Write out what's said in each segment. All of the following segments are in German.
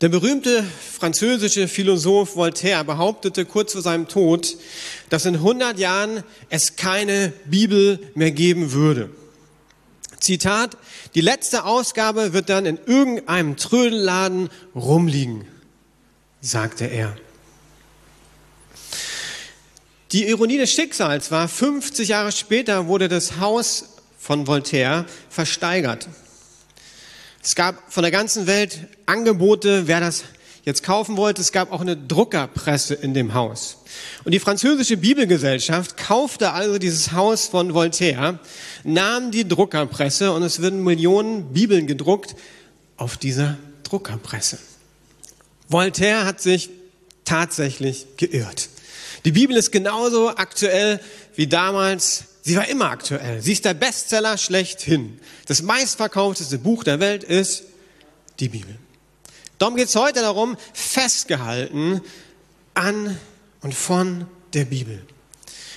Der berühmte französische Philosoph Voltaire behauptete kurz vor seinem Tod, dass in 100 Jahren es keine Bibel mehr geben würde. Zitat, die letzte Ausgabe wird dann in irgendeinem Trödelladen rumliegen, sagte er. Die Ironie des Schicksals war, 50 Jahre später wurde das Haus von Voltaire versteigert. Es gab von der ganzen Welt Angebote, wer das jetzt kaufen wollte. Es gab auch eine Druckerpresse in dem Haus. Und die französische Bibelgesellschaft kaufte also dieses Haus von Voltaire, nahm die Druckerpresse und es würden Millionen Bibeln gedruckt auf dieser Druckerpresse. Voltaire hat sich tatsächlich geirrt. Die Bibel ist genauso aktuell wie damals Sie war immer aktuell. Sie ist der Bestseller schlechthin. Das meistverkaufteste Buch der Welt ist die Bibel. Darum geht es heute darum, festgehalten an und von der Bibel.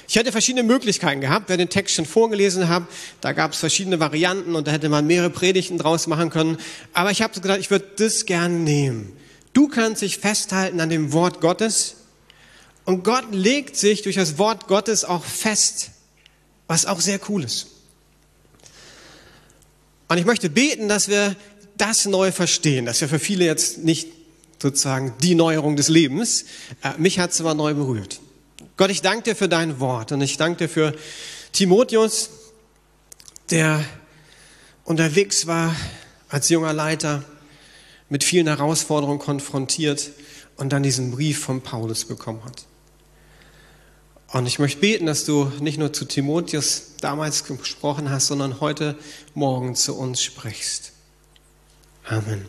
Ich hätte verschiedene Möglichkeiten gehabt, wer den Text schon vorgelesen hat. Da gab es verschiedene Varianten und da hätte man mehrere Predigten draus machen können. Aber ich habe gedacht, ich würde das gerne nehmen. Du kannst dich festhalten an dem Wort Gottes und Gott legt sich durch das Wort Gottes auch fest was auch sehr cool ist. Und ich möchte beten, dass wir das neu verstehen. Das ist ja für viele jetzt nicht sozusagen die Neuerung des Lebens. Äh, mich hat es aber neu berührt. Gott, ich danke dir für dein Wort und ich danke dir für Timotheus, der unterwegs war als junger Leiter, mit vielen Herausforderungen konfrontiert und dann diesen Brief von Paulus bekommen hat. Und ich möchte beten, dass du nicht nur zu Timotheus damals gesprochen hast, sondern heute Morgen zu uns sprichst. Amen.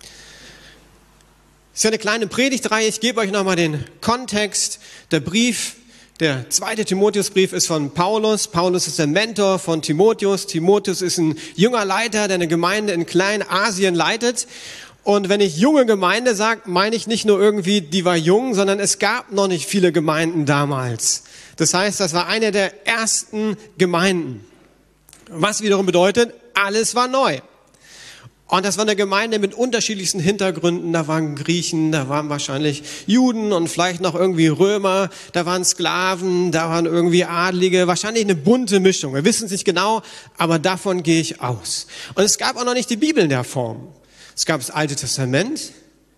Das ist ja eine kleine Predigtreihe. Ich gebe euch nochmal den Kontext. Der Brief, der zweite Timotheusbrief ist von Paulus. Paulus ist der Mentor von Timotheus. Timotheus ist ein junger Leiter, der eine Gemeinde in Kleinasien leitet. Und wenn ich junge Gemeinde sage, meine ich nicht nur irgendwie, die war jung, sondern es gab noch nicht viele Gemeinden damals. Das heißt, das war eine der ersten Gemeinden. Was wiederum bedeutet, alles war neu. Und das war eine Gemeinde mit unterschiedlichsten Hintergründen. Da waren Griechen, da waren wahrscheinlich Juden und vielleicht noch irgendwie Römer, da waren Sklaven, da waren irgendwie Adlige, wahrscheinlich eine bunte Mischung. Wir wissen es nicht genau, aber davon gehe ich aus. Und es gab auch noch nicht die Bibel in der Form. Es gab das Alte Testament.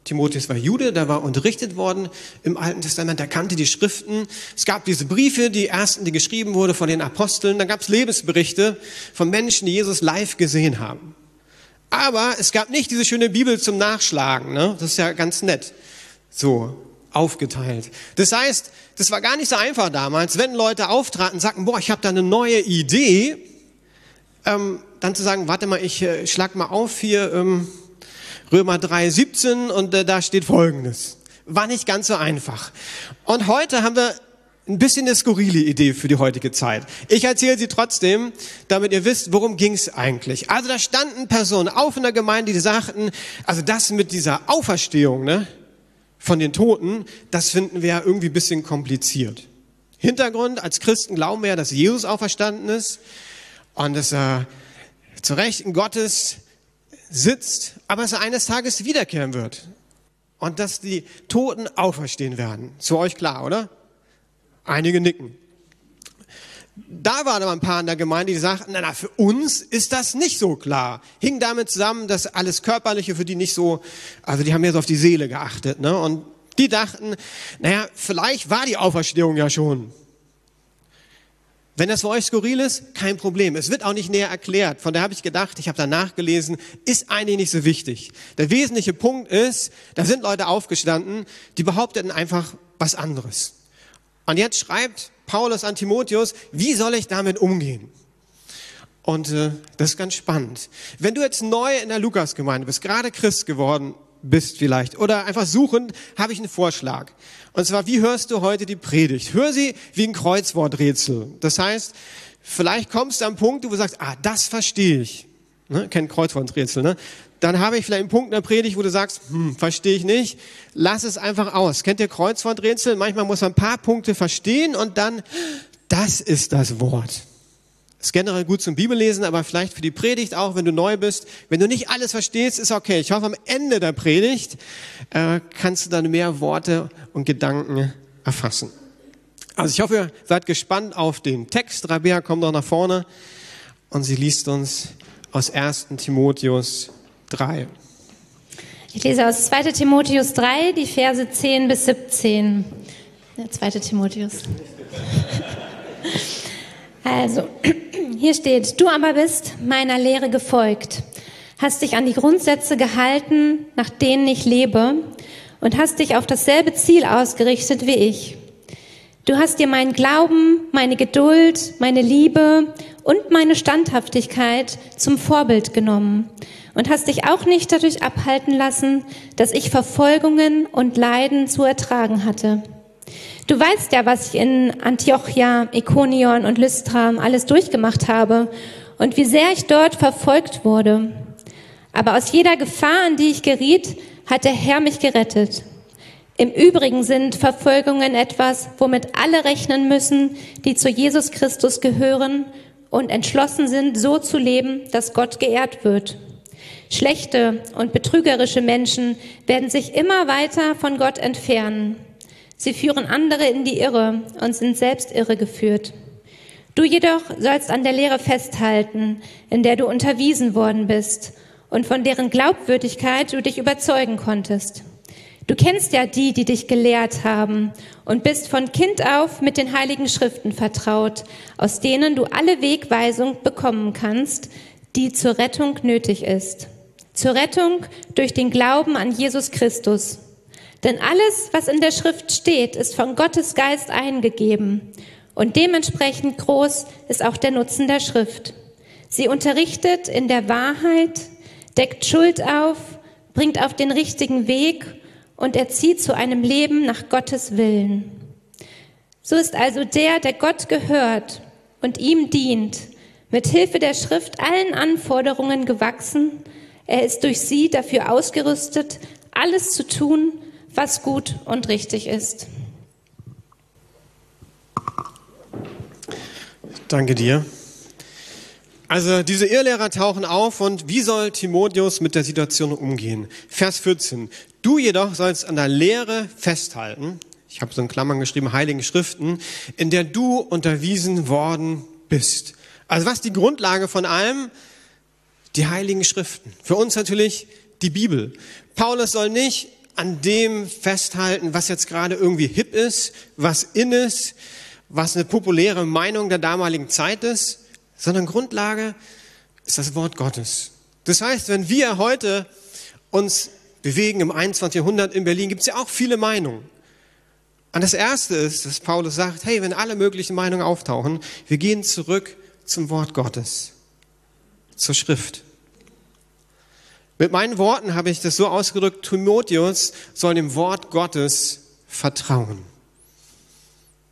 Timotheus war Jude, der war unterrichtet worden im Alten Testament, der kannte die Schriften. Es gab diese Briefe, die ersten, die geschrieben wurden von den Aposteln. Dann gab es Lebensberichte von Menschen, die Jesus live gesehen haben. Aber es gab nicht diese schöne Bibel zum Nachschlagen. Ne? Das ist ja ganz nett. So aufgeteilt. Das heißt, das war gar nicht so einfach damals, wenn Leute auftraten, sagten, boah, ich habe da eine neue Idee, ähm, dann zu sagen, warte mal, ich äh, schlag mal auf hier. Ähm, Römer 3, 17 und äh, da steht Folgendes. War nicht ganz so einfach. Und heute haben wir ein bisschen eine skurrile Idee für die heutige Zeit. Ich erzähle sie trotzdem, damit ihr wisst, worum ging es eigentlich. Also da standen Personen auf in der Gemeinde, die sagten, also das mit dieser Auferstehung ne, von den Toten, das finden wir ja irgendwie ein bisschen kompliziert. Hintergrund, als Christen glauben wir ja, dass Jesus auferstanden ist und dass er zu Rechten Gottes sitzt, aber dass er eines Tages wiederkehren wird. Und dass die Toten auferstehen werden. Zu euch klar, oder? Einige nicken. Da waren aber ein paar in der Gemeinde, die sagten, na, na, für uns ist das nicht so klar. Hing damit zusammen, dass alles Körperliche für die nicht so, also die haben jetzt auf die Seele geachtet, ne? Und die dachten, naja, vielleicht war die Auferstehung ja schon. Wenn das für euch skurril ist, kein Problem. Es wird auch nicht näher erklärt. Von daher habe ich gedacht, ich habe da nachgelesen, ist eigentlich nicht so wichtig. Der wesentliche Punkt ist, da sind Leute aufgestanden, die behaupteten einfach was anderes. Und jetzt schreibt Paulus an Timotheus, wie soll ich damit umgehen? Und äh, das ist ganz spannend. Wenn du jetzt neu in der Lukasgemeinde bist, gerade Christ geworden bist vielleicht oder einfach suchend, habe ich einen Vorschlag. Und zwar, wie hörst du heute die Predigt? Hör sie wie ein Kreuzworträtsel. Das heißt, vielleicht kommst du am Punkt, wo du sagst, ah, das verstehe ich. Ne? Kennt Kreuzworträtsel, ne? Dann habe ich vielleicht einen Punkt in der Predigt, wo du sagst, hm, verstehe ich nicht. Lass es einfach aus. Kennt ihr Kreuzworträtsel? Manchmal muss man ein paar Punkte verstehen und dann, das ist das Wort. Ist generell gut zum Bibellesen, aber vielleicht für die Predigt auch, wenn du neu bist. Wenn du nicht alles verstehst, ist okay. Ich hoffe, am Ende der Predigt äh, kannst du dann mehr Worte und Gedanken erfassen. Also ich hoffe, ihr seid gespannt auf den Text. Rabea kommt noch nach vorne und sie liest uns aus 1. Timotheus 3. Ich lese aus 2. Timotheus 3, die Verse 10 bis 17. Der 2. Timotheus. Also, hier steht, du aber bist meiner Lehre gefolgt, hast dich an die Grundsätze gehalten, nach denen ich lebe, und hast dich auf dasselbe Ziel ausgerichtet wie ich. Du hast dir meinen Glauben, meine Geduld, meine Liebe und meine Standhaftigkeit zum Vorbild genommen und hast dich auch nicht dadurch abhalten lassen, dass ich Verfolgungen und Leiden zu ertragen hatte. Du weißt ja, was ich in Antiochia, Ikonion und Lystra alles durchgemacht habe und wie sehr ich dort verfolgt wurde. Aber aus jeder Gefahr, in die ich geriet, hat der Herr mich gerettet. Im Übrigen sind Verfolgungen etwas, womit alle rechnen müssen, die zu Jesus Christus gehören und entschlossen sind, so zu leben, dass Gott geehrt wird. Schlechte und betrügerische Menschen werden sich immer weiter von Gott entfernen. Sie führen andere in die Irre und sind selbst irregeführt. Du jedoch sollst an der Lehre festhalten, in der du unterwiesen worden bist und von deren Glaubwürdigkeit du dich überzeugen konntest. Du kennst ja die, die dich gelehrt haben und bist von Kind auf mit den heiligen Schriften vertraut, aus denen du alle Wegweisung bekommen kannst, die zur Rettung nötig ist. Zur Rettung durch den Glauben an Jesus Christus. Denn alles, was in der Schrift steht, ist von Gottes Geist eingegeben. Und dementsprechend groß ist auch der Nutzen der Schrift. Sie unterrichtet in der Wahrheit, deckt Schuld auf, bringt auf den richtigen Weg und erzieht zu einem Leben nach Gottes Willen. So ist also der, der Gott gehört und ihm dient, mit Hilfe der Schrift allen Anforderungen gewachsen. Er ist durch sie dafür ausgerüstet, alles zu tun, was gut und richtig ist. Danke dir. Also diese Irrlehrer tauchen auf und wie soll Timotheus mit der Situation umgehen? Vers 14. Du jedoch sollst an der Lehre festhalten, ich habe so in Klammern geschrieben, heiligen Schriften, in der du unterwiesen worden bist. Also was die Grundlage von allem? Die heiligen Schriften. Für uns natürlich die Bibel. Paulus soll nicht an dem festhalten, was jetzt gerade irgendwie hip ist, was in ist, was eine populäre Meinung der damaligen Zeit ist, sondern Grundlage ist das Wort Gottes. Das heißt, wenn wir heute uns bewegen im 21. Jahrhundert in Berlin, gibt es ja auch viele Meinungen. Und das Erste ist, dass Paulus sagt, hey, wenn alle möglichen Meinungen auftauchen, wir gehen zurück zum Wort Gottes, zur Schrift. Mit meinen Worten habe ich das so ausgedrückt, Timotheus soll dem Wort Gottes vertrauen.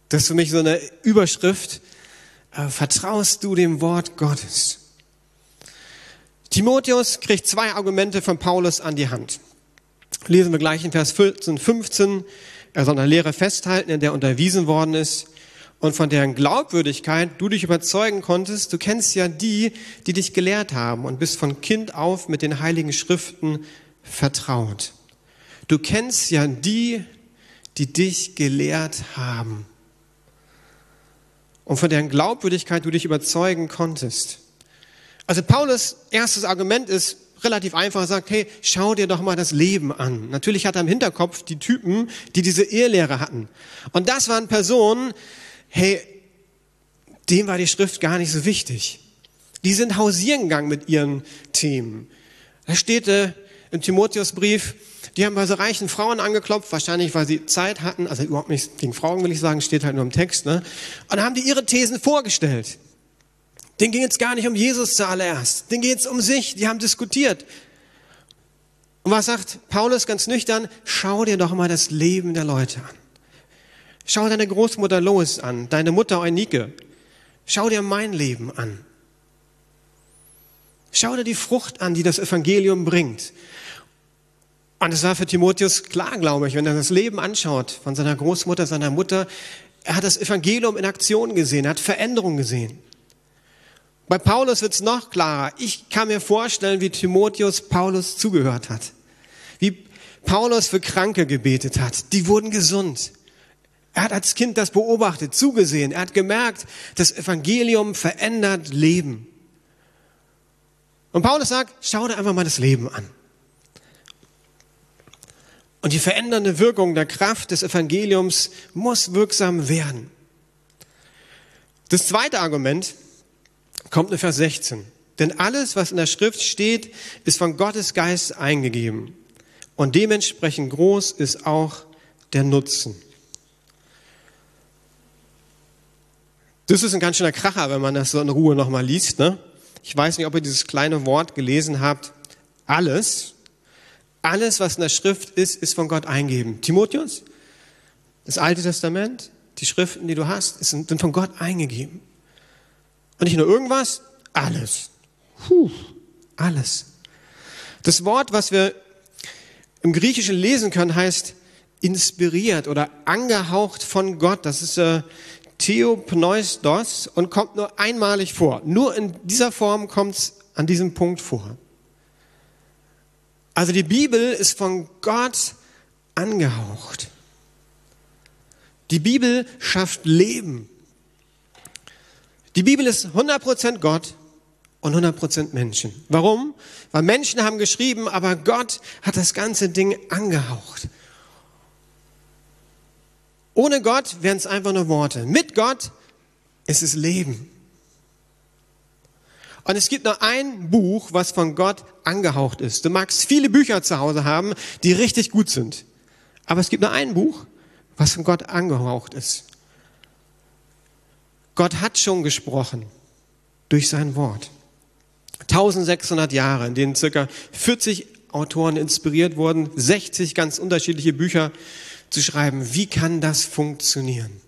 Das ist für mich so eine Überschrift. Äh, vertraust du dem Wort Gottes? Timotheus kriegt zwei Argumente von Paulus an die Hand. Lesen wir gleich in Vers 14, 15. Er soll der Lehre festhalten, in der unterwiesen worden ist und von deren Glaubwürdigkeit du dich überzeugen konntest. Du kennst ja die, die dich gelehrt haben und bist von Kind auf mit den heiligen Schriften vertraut. Du kennst ja die, die dich gelehrt haben und von deren Glaubwürdigkeit du dich überzeugen konntest. Also Paulus erstes Argument ist relativ einfach, er sagt, hey, schau dir doch mal das Leben an. Natürlich hat er im Hinterkopf die Typen, die diese Ehelehre hatten. Und das waren Personen, hey, dem war die Schrift gar nicht so wichtig. Die sind hausieren gegangen mit ihren Themen. Da steht äh, im Timotheusbrief, die haben bei so reichen Frauen angeklopft, wahrscheinlich weil sie Zeit hatten, also überhaupt nicht gegen Frauen will ich sagen, steht halt nur im Text, ne? Und dann haben die ihre Thesen vorgestellt. Den ging es gar nicht um Jesus zuallererst, den geht es um sich, die haben diskutiert. Und was sagt Paulus ganz nüchtern? Schau dir doch mal das Leben der Leute an. Schau deine Großmutter Lois an, deine Mutter Eunike. Schau dir mein Leben an. Schau dir die Frucht an, die das Evangelium bringt. Und es war für Timotheus klar, glaube ich, wenn er das Leben anschaut von seiner Großmutter, seiner Mutter. Er hat das Evangelium in Aktion gesehen, er hat Veränderung gesehen. Bei Paulus wird es noch klarer. Ich kann mir vorstellen, wie Timotheus Paulus zugehört hat. Wie Paulus für Kranke gebetet hat. Die wurden gesund. Er hat als Kind das beobachtet, zugesehen. Er hat gemerkt, das Evangelium verändert Leben. Und Paulus sagt, schau dir einfach mal das Leben an. Und die verändernde Wirkung der Kraft des Evangeliums muss wirksam werden. Das zweite Argument kommt in Vers 16. Denn alles, was in der Schrift steht, ist von Gottes Geist eingegeben. Und dementsprechend groß ist auch der Nutzen. Das ist ein ganz schöner Kracher, wenn man das so in Ruhe nochmal liest. Ne? Ich weiß nicht, ob ihr dieses kleine Wort gelesen habt. Alles, alles, was in der Schrift ist, ist von Gott eingegeben. Timotheus, das Alte Testament, die Schriften, die du hast, sind von Gott eingegeben. Und nicht nur irgendwas, alles. Puh, alles. Das Wort, was wir im Griechischen lesen können, heißt inspiriert oder angehaucht von Gott. Das ist äh, Theopneustos und kommt nur einmalig vor. Nur in dieser Form kommt es an diesem Punkt vor. Also die Bibel ist von Gott angehaucht. Die Bibel schafft Leben. Die Bibel ist 100% Gott und 100% Menschen. Warum? Weil Menschen haben geschrieben, aber Gott hat das ganze Ding angehaucht. Ohne Gott wären es einfach nur Worte. Mit Gott ist es Leben. Und es gibt nur ein Buch, was von Gott angehaucht ist. Du magst viele Bücher zu Hause haben, die richtig gut sind. Aber es gibt nur ein Buch, was von Gott angehaucht ist. Gott hat schon gesprochen durch sein Wort. 1600 Jahre, in denen circa 40 Autoren inspiriert wurden, 60 ganz unterschiedliche Bücher zu schreiben. Wie kann das funktionieren?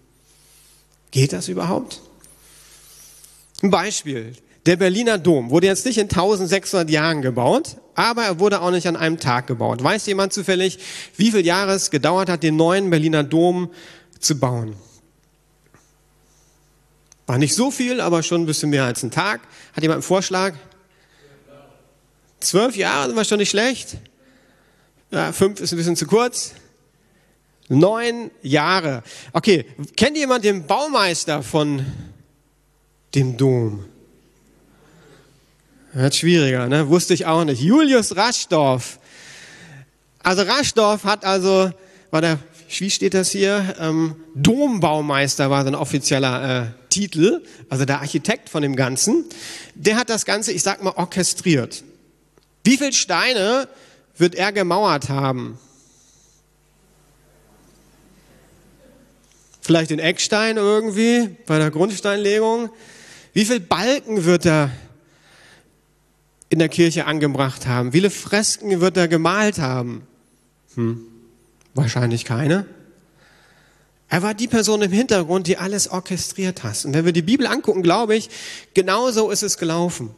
Geht das überhaupt? Ein Beispiel. Der Berliner Dom wurde jetzt nicht in 1600 Jahren gebaut, aber er wurde auch nicht an einem Tag gebaut. Weiß jemand zufällig, wie viel Jahre es gedauert hat, den neuen Berliner Dom zu bauen? War nicht so viel, aber schon ein bisschen mehr als ein Tag. Hat jemand einen Vorschlag? Zwölf Jahre sind wir schon nicht schlecht. Ja, fünf ist ein bisschen zu kurz. Neun Jahre. Okay, kennt jemand den Baumeister von dem Dom? Wird schwieriger, ne? Wusste ich auch nicht. Julius Raschdorf. Also Raschdorf hat also, war der, wie steht das hier? Ähm, Dombaumeister war sein offizieller äh, Titel, also der Architekt von dem Ganzen, der hat das Ganze, ich sag mal, orchestriert. Wie viele Steine wird er gemauert haben? Vielleicht den Eckstein irgendwie bei der Grundsteinlegung. Wie viele Balken wird er in der Kirche angebracht haben? Wie viele Fresken wird er gemalt haben? Hm, wahrscheinlich keine. Er war die Person im Hintergrund, die alles orchestriert hat. Und wenn wir die Bibel angucken, glaube ich, genauso ist es gelaufen.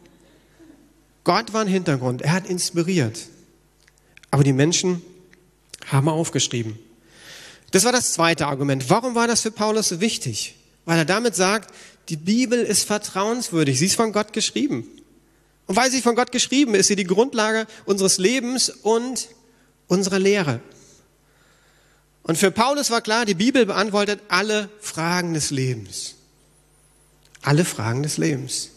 Gott war im Hintergrund, er hat inspiriert. Aber die Menschen haben aufgeschrieben. Das war das zweite Argument. Warum war das für Paulus so wichtig? Weil er damit sagt, die Bibel ist vertrauenswürdig, sie ist von Gott geschrieben. Und weil sie von Gott geschrieben ist, ist sie die Grundlage unseres Lebens und unserer Lehre. Und für Paulus war klar, die Bibel beantwortet alle Fragen des Lebens. Alle Fragen des Lebens.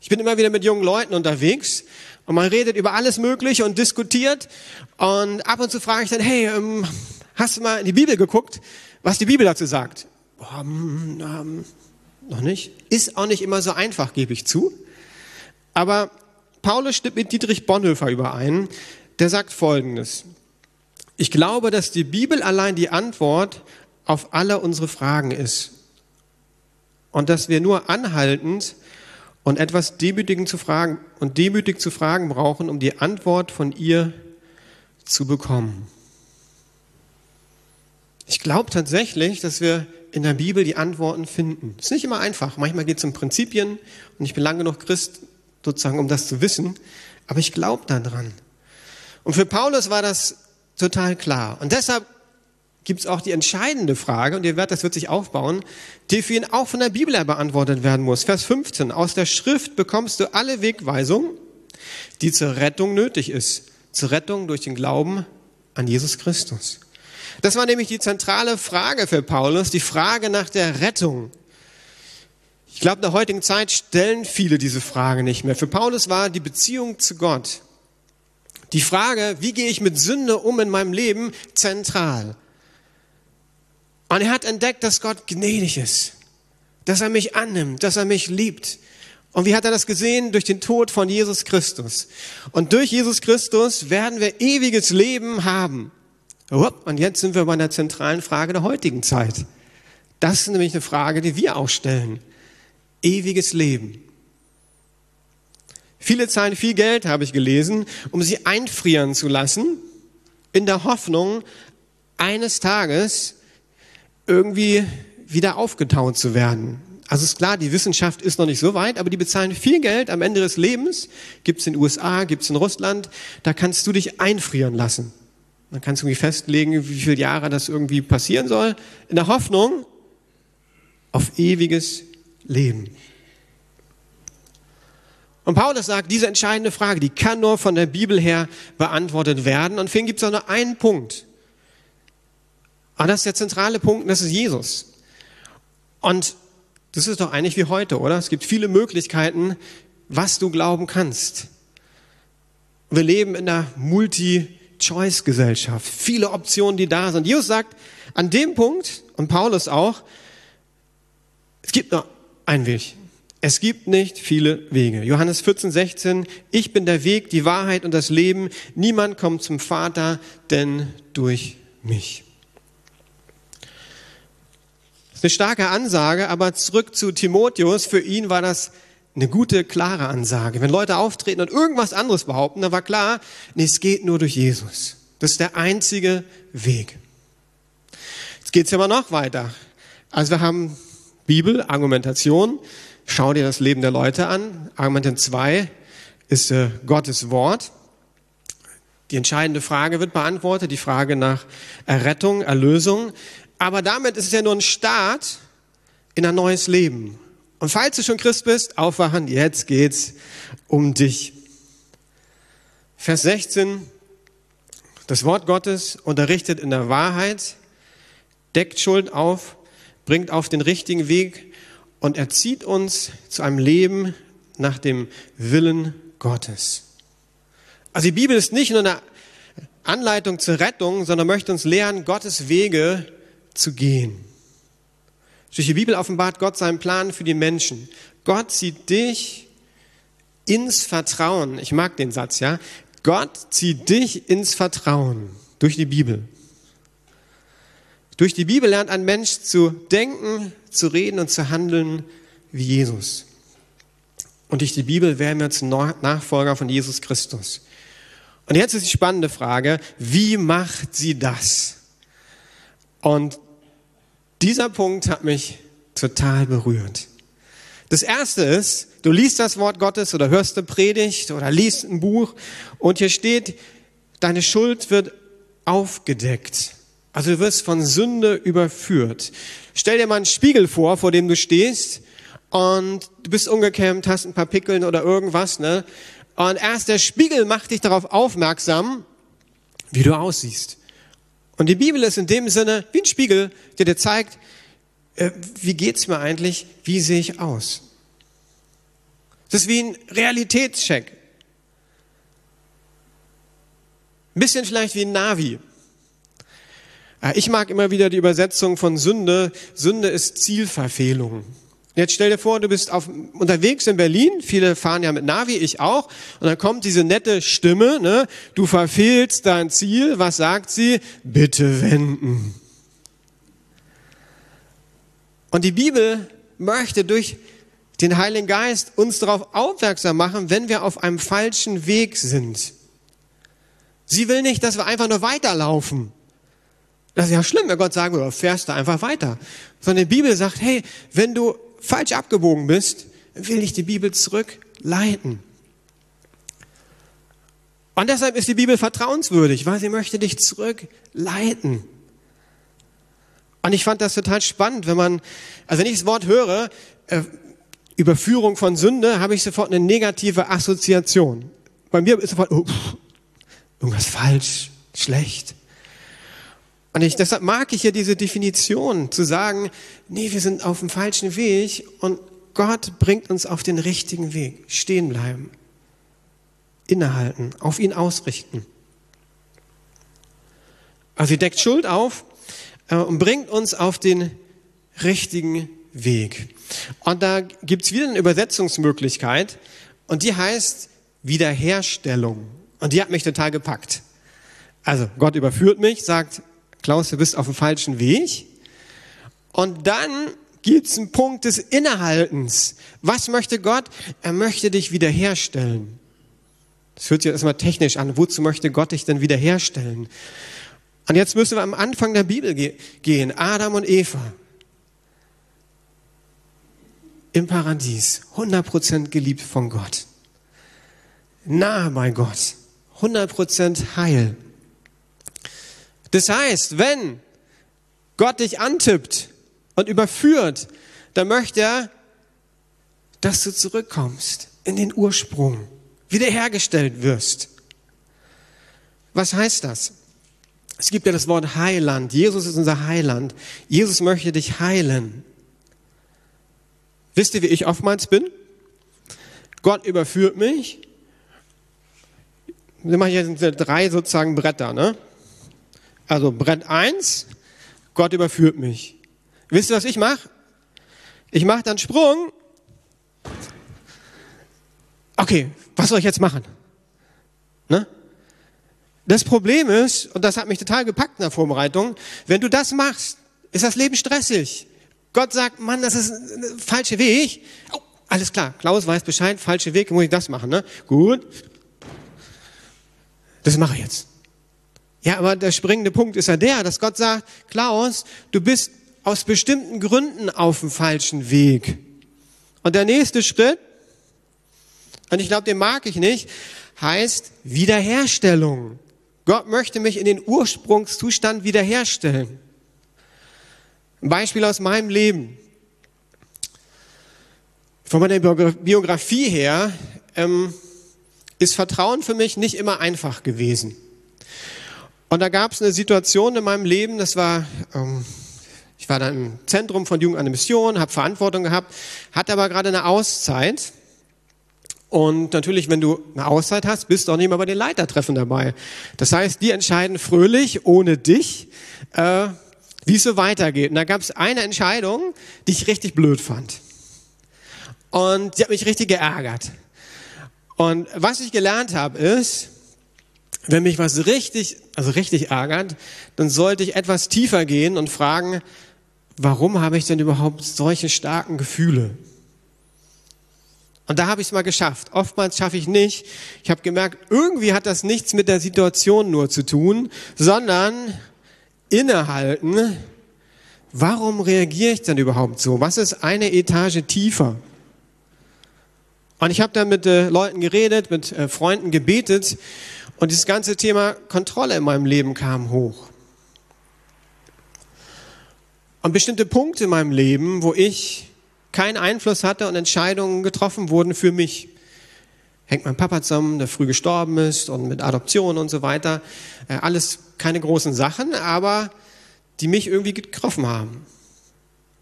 Ich bin immer wieder mit jungen Leuten unterwegs und man redet über alles Mögliche und diskutiert. Und ab und zu frage ich dann, hey, ähm, hast du mal in die Bibel geguckt, was die Bibel dazu sagt? Boah, ähm, ähm, noch nicht. Ist auch nicht immer so einfach, gebe ich zu. Aber Paulus stimmt mit Dietrich Bonhoeffer überein. Der sagt Folgendes. Ich glaube, dass die Bibel allein die Antwort auf alle unsere Fragen ist. Und dass wir nur anhaltend und etwas demütigend zu fragen und demütig zu fragen brauchen, um die Antwort von ihr zu bekommen. Ich glaube tatsächlich, dass wir in der Bibel die Antworten finden. Ist nicht immer einfach. Manchmal geht es um Prinzipien und ich bin lange genug Christ, sozusagen, um das zu wissen. Aber ich glaube daran. Und für Paulus war das total klar. Und deshalb gibt es auch die entscheidende Frage, und ihr werdet, das wird sich aufbauen, die für ihn auch von der Bibel her beantwortet werden muss. Vers 15. Aus der Schrift bekommst du alle Wegweisung, die zur Rettung nötig ist. Zur Rettung durch den Glauben an Jesus Christus. Das war nämlich die zentrale Frage für Paulus, die Frage nach der Rettung. Ich glaube, in der heutigen Zeit stellen viele diese Frage nicht mehr. Für Paulus war die Beziehung zu Gott, die Frage, wie gehe ich mit Sünde um in meinem Leben, zentral. Und er hat entdeckt, dass Gott gnädig ist, dass er mich annimmt, dass er mich liebt. Und wie hat er das gesehen? Durch den Tod von Jesus Christus. Und durch Jesus Christus werden wir ewiges Leben haben. Und jetzt sind wir bei einer zentralen Frage der heutigen Zeit. Das ist nämlich eine Frage, die wir auch stellen. Ewiges Leben. Viele zahlen viel Geld, habe ich gelesen, um sie einfrieren zu lassen, in der Hoffnung, eines Tages irgendwie wieder aufgetaut zu werden. Also ist klar, die Wissenschaft ist noch nicht so weit, aber die bezahlen viel Geld am Ende des Lebens. Gibt es in den USA, gibt es in Russland. Da kannst du dich einfrieren lassen. Man kann es irgendwie festlegen, wie viele Jahre das irgendwie passieren soll. In der Hoffnung auf ewiges Leben. Und Paulus sagt, diese entscheidende Frage, die kann nur von der Bibel her beantwortet werden. Und für ihn gibt es auch nur einen Punkt. Aber das ist der zentrale Punkt, und das ist Jesus. Und das ist doch eigentlich wie heute, oder? Es gibt viele Möglichkeiten, was du glauben kannst. Wir leben in einer Multi-Choice-Gesellschaft. Viele Optionen, die da sind. Jesus sagt an dem Punkt, und Paulus auch, es gibt nur einen Weg. Es gibt nicht viele Wege. Johannes 14, 16, ich bin der Weg, die Wahrheit und das Leben. Niemand kommt zum Vater, denn durch mich ist eine starke Ansage, aber zurück zu Timotheus. Für ihn war das eine gute, klare Ansage. Wenn Leute auftreten und irgendwas anderes behaupten, dann war klar, nee, es geht nur durch Jesus. Das ist der einzige Weg. Jetzt geht's aber noch weiter. Also wir haben Bibel, Argumentation. Schau dir das Leben der Leute an. Argument 2 ist äh, Gottes Wort. Die entscheidende Frage wird beantwortet, die Frage nach Errettung, Erlösung. Aber damit ist es ja nur ein Start in ein neues Leben. Und falls du schon Christ bist, aufwachen, jetzt geht's um dich. Vers 16. Das Wort Gottes unterrichtet in der Wahrheit, deckt Schuld auf, bringt auf den richtigen Weg und erzieht uns zu einem Leben nach dem Willen Gottes. Also die Bibel ist nicht nur eine Anleitung zur Rettung, sondern möchte uns lehren, Gottes Wege zu gehen. Durch die Bibel offenbart Gott seinen Plan für die Menschen. Gott zieht dich ins Vertrauen. Ich mag den Satz, ja. Gott zieht dich ins Vertrauen durch die Bibel. Durch die Bibel lernt ein Mensch zu denken, zu reden und zu handeln wie Jesus. Und durch die Bibel werden wir zum Nachfolger von Jesus Christus. Und jetzt ist die spannende Frage, wie macht sie das? Und dieser Punkt hat mich total berührt. Das erste ist, du liest das Wort Gottes oder hörst eine Predigt oder liest ein Buch und hier steht, deine Schuld wird aufgedeckt. Also du wirst von Sünde überführt. Stell dir mal einen Spiegel vor, vor dem du stehst und du bist ungekämmt, hast ein paar Pickeln oder irgendwas, ne? Und erst der Spiegel macht dich darauf aufmerksam, wie du aussiehst. Und die Bibel ist in dem Sinne wie ein Spiegel, der dir zeigt, äh, wie geht's mir eigentlich, wie sehe ich aus. Das ist wie ein Realitätscheck. Ein bisschen vielleicht wie ein Navi. Äh, ich mag immer wieder die Übersetzung von Sünde. Sünde ist Zielverfehlung. Jetzt stell dir vor, du bist auf, unterwegs in Berlin, viele fahren ja mit Navi, ich auch, und dann kommt diese nette Stimme, ne? du verfehlst dein Ziel, was sagt sie? Bitte wenden. Und die Bibel möchte durch den Heiligen Geist uns darauf aufmerksam machen, wenn wir auf einem falschen Weg sind. Sie will nicht, dass wir einfach nur weiterlaufen. Das ist ja schlimm, wenn Gott sagen würde, fährst du einfach weiter. Sondern die Bibel sagt, hey, wenn du falsch abgebogen bist, will dich die Bibel zurückleiten. Und deshalb ist die Bibel vertrauenswürdig, weil sie möchte dich zurückleiten. Und ich fand das total spannend, wenn man, also wenn ich das Wort höre, äh, Überführung von Sünde, habe ich sofort eine negative Assoziation. Bei mir ist sofort, oh, pff, irgendwas falsch, schlecht. Und ich, deshalb mag ich ja diese Definition, zu sagen, nee, wir sind auf dem falschen Weg und Gott bringt uns auf den richtigen Weg. Stehen bleiben, innehalten, auf ihn ausrichten. Also sie deckt Schuld auf äh, und bringt uns auf den richtigen Weg. Und da gibt's wieder eine Übersetzungsmöglichkeit und die heißt Wiederherstellung. Und die hat mich total gepackt. Also Gott überführt mich, sagt, Klaus, du bist auf dem falschen Weg. Und dann gibt's einen Punkt des Innehaltens. Was möchte Gott? Er möchte dich wiederherstellen. Das hört sich erstmal technisch an. Wozu möchte Gott dich denn wiederherstellen? Und jetzt müssen wir am Anfang der Bibel gehen. Adam und Eva. Im Paradies. 100% geliebt von Gott. Nahe bei Gott. 100% Heil. Das heißt, wenn Gott dich antippt und überführt, dann möchte er, dass du zurückkommst in den Ursprung, wiederhergestellt wirst. Was heißt das? Es gibt ja das Wort Heiland. Jesus ist unser Heiland. Jesus möchte dich heilen. Wisst ihr, wie ich oftmals bin? Gott überführt mich. Wir machen jetzt drei sozusagen Bretter, ne? Also Brett 1, Gott überführt mich. Wisst ihr, was ich mache? Ich mache dann Sprung. Okay, was soll ich jetzt machen? Ne? Das Problem ist, und das hat mich total gepackt in der Vorbereitung, wenn du das machst, ist das Leben stressig. Gott sagt, Mann, das ist ein falscher Weg. Oh, alles klar, Klaus weiß Bescheid, falscher Weg, muss ich das machen, ne? Gut. Das mache ich jetzt. Ja, aber der springende Punkt ist ja der, dass Gott sagt, Klaus, du bist aus bestimmten Gründen auf dem falschen Weg. Und der nächste Schritt, und ich glaube, den mag ich nicht, heißt Wiederherstellung. Gott möchte mich in den Ursprungszustand wiederherstellen. Ein Beispiel aus meinem Leben. Von meiner Biografie her ähm, ist Vertrauen für mich nicht immer einfach gewesen. Und da gab es eine Situation in meinem Leben, das war, ähm, ich war dann im Zentrum von Jugend an der Mission, habe Verantwortung gehabt, hatte aber gerade eine Auszeit. Und natürlich, wenn du eine Auszeit hast, bist du auch nicht mehr bei den Leitertreffen dabei. Das heißt, die entscheiden fröhlich, ohne dich, äh, wie es so weitergeht. Und da gab es eine Entscheidung, die ich richtig blöd fand. Und die hat mich richtig geärgert. Und was ich gelernt habe, ist, wenn mich was richtig, also richtig ärgert, dann sollte ich etwas tiefer gehen und fragen, warum habe ich denn überhaupt solche starken Gefühle? Und da habe ich es mal geschafft. Oftmals schaffe ich nicht. Ich habe gemerkt, irgendwie hat das nichts mit der Situation nur zu tun, sondern innehalten. Warum reagiere ich denn überhaupt so? Was ist eine Etage tiefer? Und ich habe dann mit äh, Leuten geredet, mit äh, Freunden gebetet und dieses ganze Thema Kontrolle in meinem Leben kam hoch. Und bestimmte Punkte in meinem Leben, wo ich keinen Einfluss hatte und Entscheidungen getroffen wurden für mich. Hängt mein Papa zusammen, der früh gestorben ist und mit Adoption und so weiter. Äh, alles keine großen Sachen, aber die mich irgendwie getroffen haben.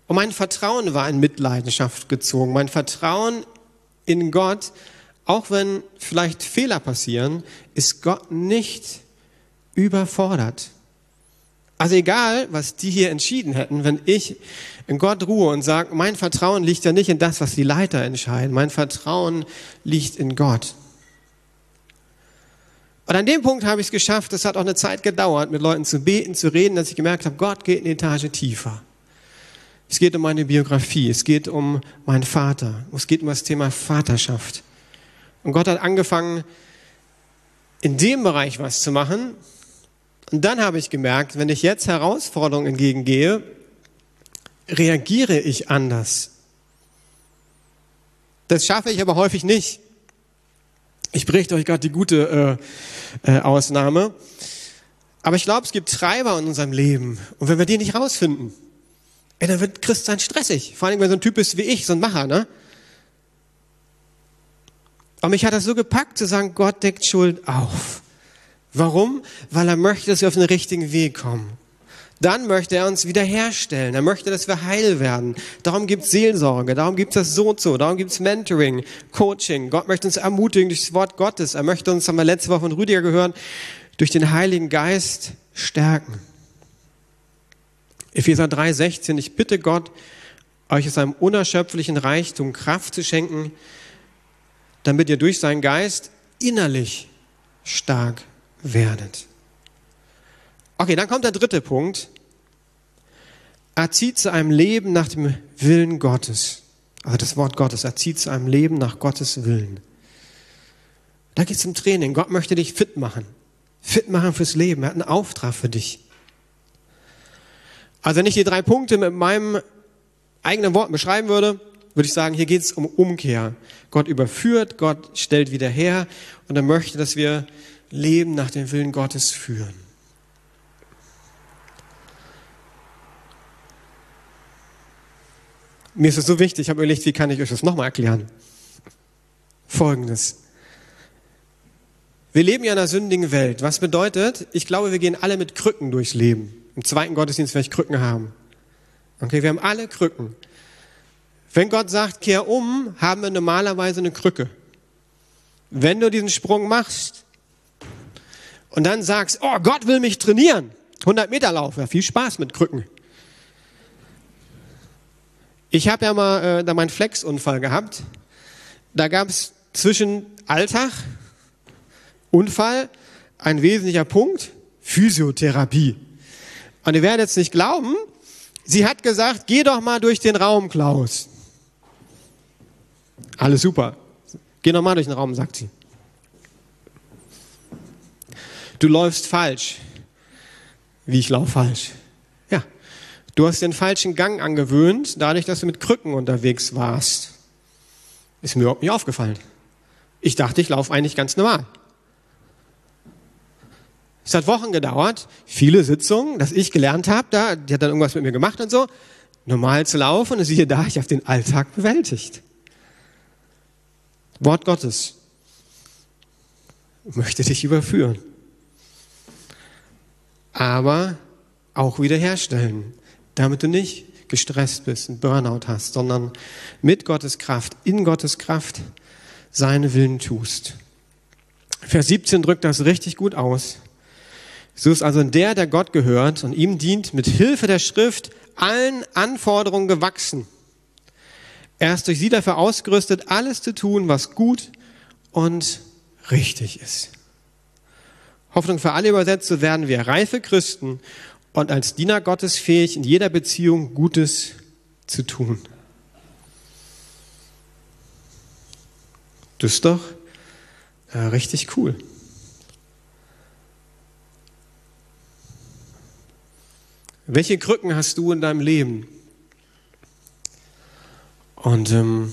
Und mein Vertrauen war in Mitleidenschaft gezogen. Mein Vertrauen in Gott auch wenn vielleicht Fehler passieren, ist Gott nicht überfordert. Also egal, was die hier entschieden hätten, wenn ich in Gott ruhe und sage, mein Vertrauen liegt ja nicht in das, was die Leiter entscheiden, mein Vertrauen liegt in Gott. Und an dem Punkt habe ich es geschafft, es hat auch eine Zeit gedauert, mit Leuten zu beten, zu reden, dass ich gemerkt habe, Gott geht eine Etage tiefer. Es geht um meine Biografie, es geht um meinen Vater, es geht um das Thema Vaterschaft. Und Gott hat angefangen, in dem Bereich was zu machen. Und dann habe ich gemerkt, wenn ich jetzt Herausforderungen entgegengehe, reagiere ich anders. Das schaffe ich aber häufig nicht. Ich berichte euch gerade die gute äh, äh, Ausnahme. Aber ich glaube, es gibt Treiber in unserem Leben. Und wenn wir die nicht rausfinden, ey, dann wird Christsein stressig. Vor allem, wenn so ein Typ bist wie ich, so ein Macher, ne? Aber mich hat das so gepackt, zu sagen, Gott deckt Schuld auf. Warum? Weil er möchte, dass wir auf den richtigen Weg kommen. Dann möchte er uns wiederherstellen. Er möchte, dass wir heil werden. Darum gibt es Seelsorge, darum gibt es das so so, darum gibt es Mentoring, Coaching. Gott möchte uns ermutigen durch das Wort Gottes. Er möchte uns, haben wir letzte Woche von Rüdiger gehört, durch den Heiligen Geist stärken. Epheser 3,16, ich bitte Gott, euch aus seinem unerschöpflichen Reichtum Kraft zu schenken, damit ihr durch seinen Geist innerlich stark werdet. Okay, dann kommt der dritte Punkt. Erzieht zu einem Leben nach dem Willen Gottes. Also das Wort Gottes, erzieht zu einem Leben nach Gottes Willen. Da geht es um Training. Gott möchte dich fit machen. Fit machen fürs Leben. Er hat einen Auftrag für dich. Also wenn ich die drei Punkte mit meinem eigenen Worten beschreiben würde, würde ich sagen, hier geht es um Umkehr. Gott überführt, Gott stellt wieder her und er möchte, dass wir Leben nach dem Willen Gottes führen. Mir ist es so wichtig, ich habe überlegt, wie kann ich euch das nochmal erklären? Folgendes. Wir leben ja in einer sündigen Welt. Was bedeutet, ich glaube, wir gehen alle mit Krücken durchs Leben. Im zweiten Gottesdienst werde ich Krücken haben. Okay, wir haben alle Krücken. Wenn Gott sagt, kehr um, haben wir normalerweise eine Krücke. Wenn du diesen Sprung machst und dann sagst, oh, Gott will mich trainieren, 100 Meter Lauf, ja, viel Spaß mit Krücken. Ich habe ja mal äh, da meinen Flex-Unfall gehabt. Da gab es zwischen Alltag, Unfall, ein wesentlicher Punkt, Physiotherapie. Und ihr werdet jetzt nicht glauben, sie hat gesagt, geh doch mal durch den Raum, Klaus. Alles super. Geh noch mal durch den Raum, sagt sie. Du läufst falsch. Wie ich laufe falsch. Ja. Du hast den falschen Gang angewöhnt, dadurch, dass du mit Krücken unterwegs warst. Ist mir überhaupt nicht aufgefallen. Ich dachte, ich laufe eigentlich ganz normal. Es hat Wochen gedauert, viele Sitzungen, dass ich gelernt habe, da, die hat dann irgendwas mit mir gemacht und so, normal zu laufen und siehe da, ich habe den Alltag bewältigt. Wort Gottes möchte dich überführen. Aber auch wiederherstellen, damit du nicht gestresst bist, einen Burnout hast, sondern mit Gottes Kraft, in Gottes Kraft seine Willen tust. Vers 17 drückt das richtig gut aus. So ist also der, der Gott gehört und ihm dient, mit Hilfe der Schrift allen Anforderungen gewachsen. Er ist durch sie dafür ausgerüstet, alles zu tun, was gut und richtig ist. Hoffnung für alle übersetzt, so werden wir reife Christen und als Diener Gottes fähig, in jeder Beziehung Gutes zu tun. Das ist doch äh, richtig cool. Welche Krücken hast du in deinem Leben? Und ähm,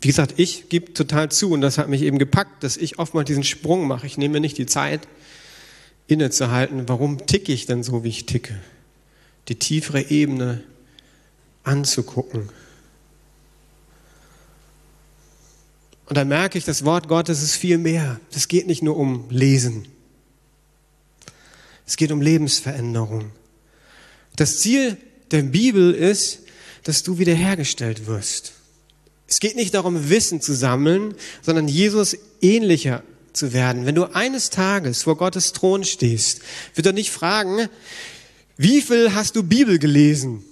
wie gesagt, ich gebe total zu und das hat mich eben gepackt, dass ich oftmals diesen Sprung mache. Ich nehme mir nicht die Zeit, innezuhalten, warum ticke ich denn so, wie ich ticke? Die tiefere Ebene anzugucken. Und da merke ich, das Wort Gottes ist viel mehr. Es geht nicht nur um Lesen. Es geht um Lebensveränderung. Das Ziel der Bibel ist, dass du wiederhergestellt wirst. Es geht nicht darum, Wissen zu sammeln, sondern Jesus ähnlicher zu werden. Wenn du eines Tages vor Gottes Thron stehst, wird er nicht fragen, wie viel hast du Bibel gelesen?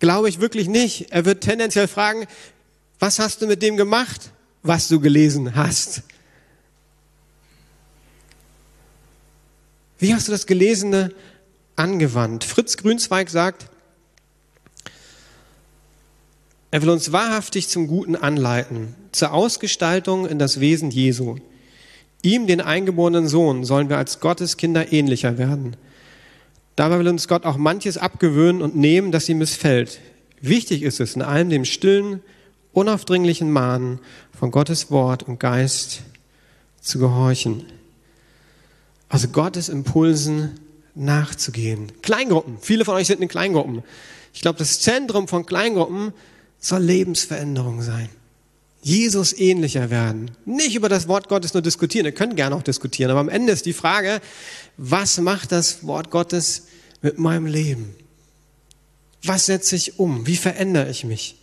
Glaube ich wirklich nicht. Er wird tendenziell fragen, was hast du mit dem gemacht, was du gelesen hast? Wie hast du das Gelesene angewandt? Fritz Grünzweig sagt, er will uns wahrhaftig zum Guten anleiten, zur Ausgestaltung in das Wesen Jesu. Ihm, den eingeborenen Sohn, sollen wir als Gottes Kinder ähnlicher werden. Dabei will uns Gott auch manches abgewöhnen und nehmen, das ihm missfällt. Wichtig ist es, in allem dem stillen, unaufdringlichen Mahnen von Gottes Wort und Geist zu gehorchen. Also Gottes Impulsen nachzugehen. Kleingruppen. Viele von euch sind in Kleingruppen. Ich glaube, das Zentrum von Kleingruppen soll Lebensveränderung sein. Jesus ähnlicher werden. Nicht über das Wort Gottes nur diskutieren. Ihr könnt gerne auch diskutieren. Aber am Ende ist die Frage, was macht das Wort Gottes mit meinem Leben? Was setze ich um? Wie verändere ich mich?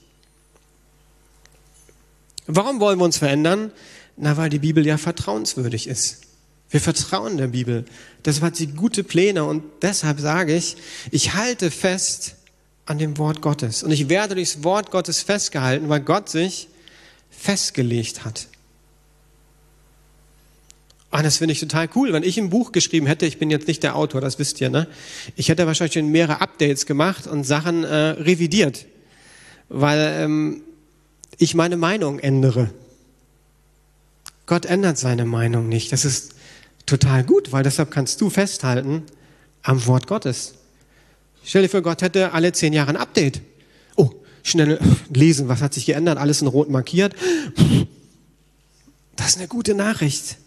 Warum wollen wir uns verändern? Na, weil die Bibel ja vertrauenswürdig ist. Wir vertrauen der Bibel. Das hat sie gute Pläne und deshalb sage ich, ich halte fest an dem Wort Gottes. Und ich werde durchs Wort Gottes festgehalten, weil Gott sich festgelegt hat. Und das finde ich total cool. Wenn ich ein Buch geschrieben hätte, ich bin jetzt nicht der Autor, das wisst ihr, ne? Ich hätte wahrscheinlich schon mehrere Updates gemacht und Sachen äh, revidiert, weil ähm, ich meine Meinung ändere. Gott ändert seine Meinung nicht. Das ist total gut, weil deshalb kannst du festhalten am Wort Gottes. Stell dir vor, Gott hätte alle zehn Jahre ein Update. Oh, schnell lesen, was hat sich geändert, alles in rot markiert. Das ist eine gute Nachricht.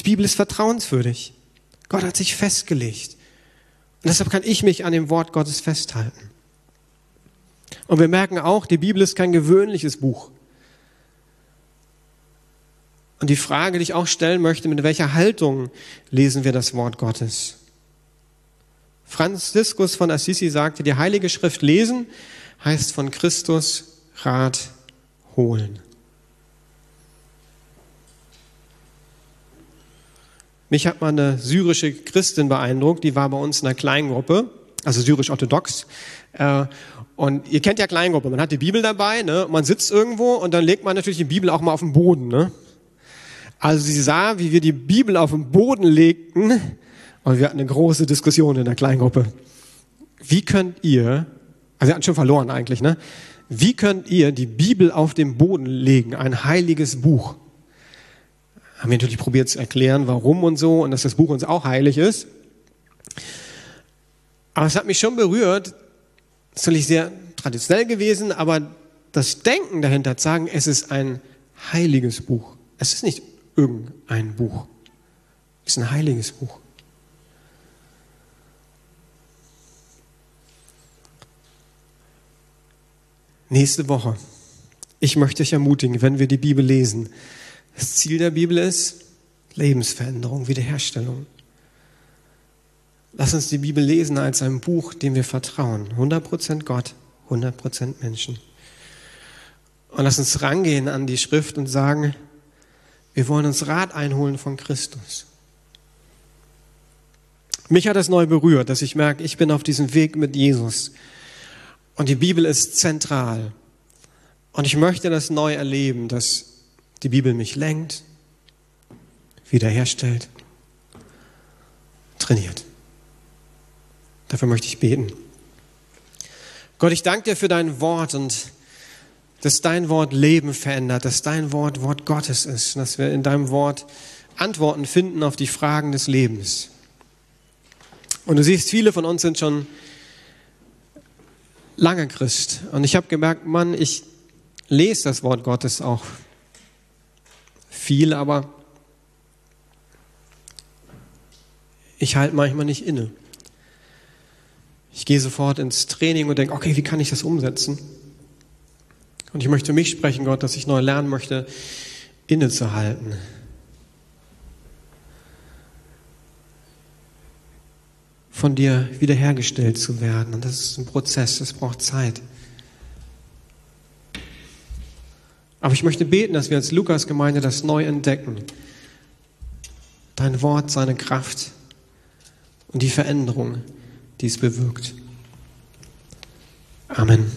Die Bibel ist vertrauenswürdig. Gott hat sich festgelegt. Und deshalb kann ich mich an dem Wort Gottes festhalten. Und wir merken auch, die Bibel ist kein gewöhnliches Buch. Und die Frage, die ich auch stellen möchte, mit welcher Haltung lesen wir das Wort Gottes? Franziskus von Assisi sagte, die Heilige Schrift lesen heißt von Christus Rat holen. Mich hat mal eine syrische Christin beeindruckt, die war bei uns in einer Kleingruppe, also syrisch-orthodox. Äh, und ihr kennt ja Kleingruppe, man hat die Bibel dabei, ne? man sitzt irgendwo und dann legt man natürlich die Bibel auch mal auf den Boden. Ne? Also sie sah, wie wir die Bibel auf den Boden legten und wir hatten eine große Diskussion in der Kleingruppe. Wie könnt ihr, also wir hatten schon verloren eigentlich, ne? Wie könnt ihr die Bibel auf den Boden legen, ein heiliges Buch? Haben wir natürlich probiert zu erklären, warum und so und dass das Buch uns auch heilig ist. Aber es hat mich schon berührt, ist natürlich sehr traditionell gewesen, aber das Denken dahinter zu sagen, es ist ein heiliges Buch. Es ist nicht irgendein Buch. Es ist ein heiliges Buch. Nächste Woche. Ich möchte euch ermutigen, wenn wir die Bibel lesen, das Ziel der Bibel ist Lebensveränderung, Wiederherstellung. Lass uns die Bibel lesen als ein Buch, dem wir vertrauen. 100% Gott, 100% Menschen. Und lass uns rangehen an die Schrift und sagen, wir wollen uns Rat einholen von Christus. Mich hat es neu berührt, dass ich merke, ich bin auf diesem Weg mit Jesus. Und die Bibel ist zentral. Und ich möchte das neu erleben, dass die Bibel mich lenkt, wiederherstellt, trainiert. Dafür möchte ich beten. Gott, ich danke dir für dein Wort und dass dein Wort Leben verändert, dass dein Wort Wort Gottes ist, dass wir in deinem Wort Antworten finden auf die Fragen des Lebens. Und du siehst, viele von uns sind schon lange Christ. Und ich habe gemerkt, Mann, ich lese das Wort Gottes auch viel, aber ich halte manchmal nicht inne. Ich gehe sofort ins Training und denke, okay, wie kann ich das umsetzen? Und ich möchte mich sprechen, Gott, dass ich neu lernen möchte, innezuhalten. von dir wiederhergestellt zu werden. Und das ist ein Prozess, das braucht Zeit. Aber ich möchte beten, dass wir als Lukas-Gemeinde das neu entdecken. Dein Wort, seine Kraft und die Veränderung, die es bewirkt. Amen.